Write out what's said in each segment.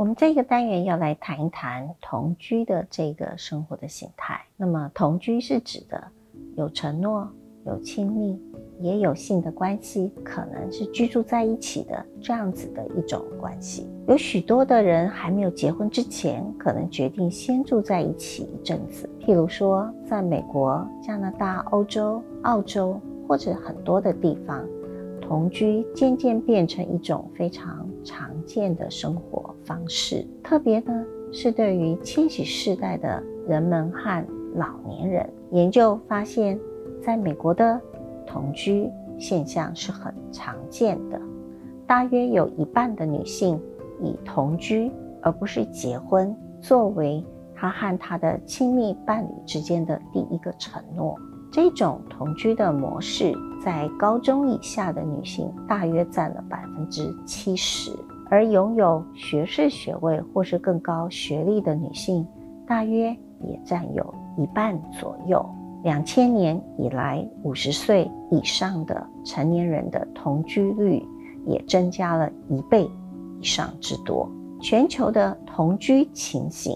我们这个单元要来谈一谈同居的这个生活的形态。那么，同居是指的有承诺、有亲密，也有性的关系，可能是居住在一起的这样子的一种关系。有许多的人还没有结婚之前，可能决定先住在一起一阵子。譬如说，在美国、加拿大、欧洲、澳洲或者很多的地方。同居渐渐变成一种非常常见的生活方式，特别呢是对于千禧世代的人们和老年人。研究发现，在美国的同居现象是很常见的，大约有一半的女性以同居而不是结婚作为她和她的亲密伴侣之间的第一个承诺。这种同居的模式，在高中以下的女性大约占了百分之七十，而拥有学士学位或是更高学历的女性，大约也占有一半左右。两千年以来，五十岁以上的成年人的同居率也增加了一倍以上之多。全球的同居情形，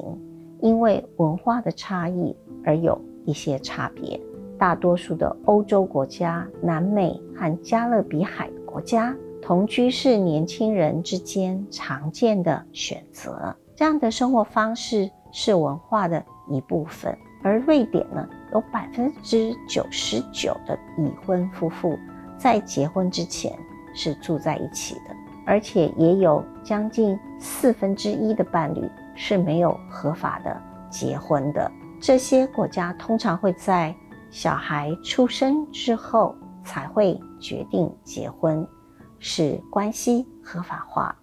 因为文化的差异而有一些差别。大多数的欧洲国家、南美和加勒比海国家，同居是年轻人之间常见的选择。这样的生活方式是文化的一部分。而瑞典呢，有百分之九十九的已婚夫妇在结婚之前是住在一起的，而且也有将近四分之一的伴侣是没有合法的结婚的。这些国家通常会在小孩出生之后才会决定结婚，使关系合法化。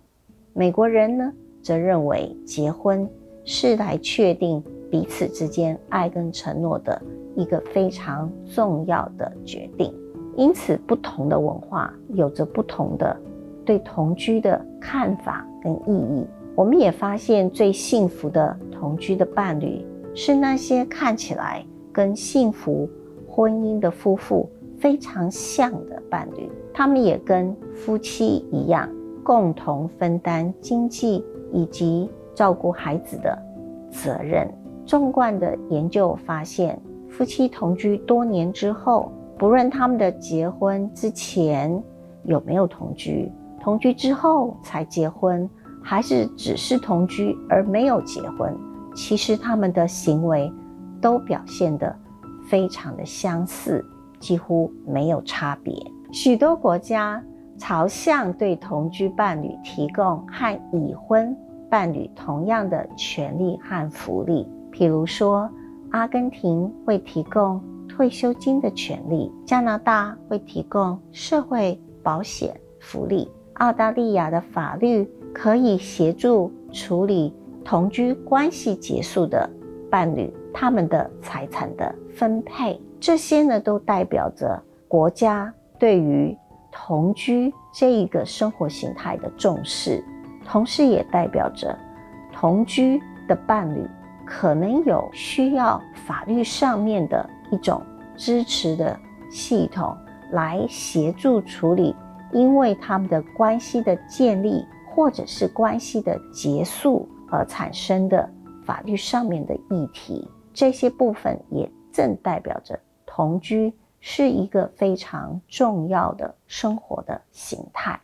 美国人呢，则认为结婚是来确定彼此之间爱跟承诺的一个非常重要的决定。因此，不同的文化有着不同的对同居的看法跟意义。我们也发现，最幸福的同居的伴侣是那些看起来跟幸福。婚姻的夫妇非常像的伴侣，他们也跟夫妻一样，共同分担经济以及照顾孩子的责任。纵贯的研究发现，夫妻同居多年之后，不论他们的结婚之前有没有同居，同居之后才结婚，还是只是同居而没有结婚，其实他们的行为都表现的。非常的相似，几乎没有差别。许多国家朝向对同居伴侣提供和已婚伴侣同样的权利和福利，譬如说，阿根廷会提供退休金的权利，加拿大会提供社会保险福利，澳大利亚的法律可以协助处理同居关系结束的伴侣他们的财产的。分配这些呢，都代表着国家对于同居这一个生活形态的重视，同时也代表着同居的伴侣可能有需要法律上面的一种支持的系统来协助处理，因为他们的关系的建立或者是关系的结束而产生的法律上面的议题，这些部分也。正代表着同居是一个非常重要的生活的形态。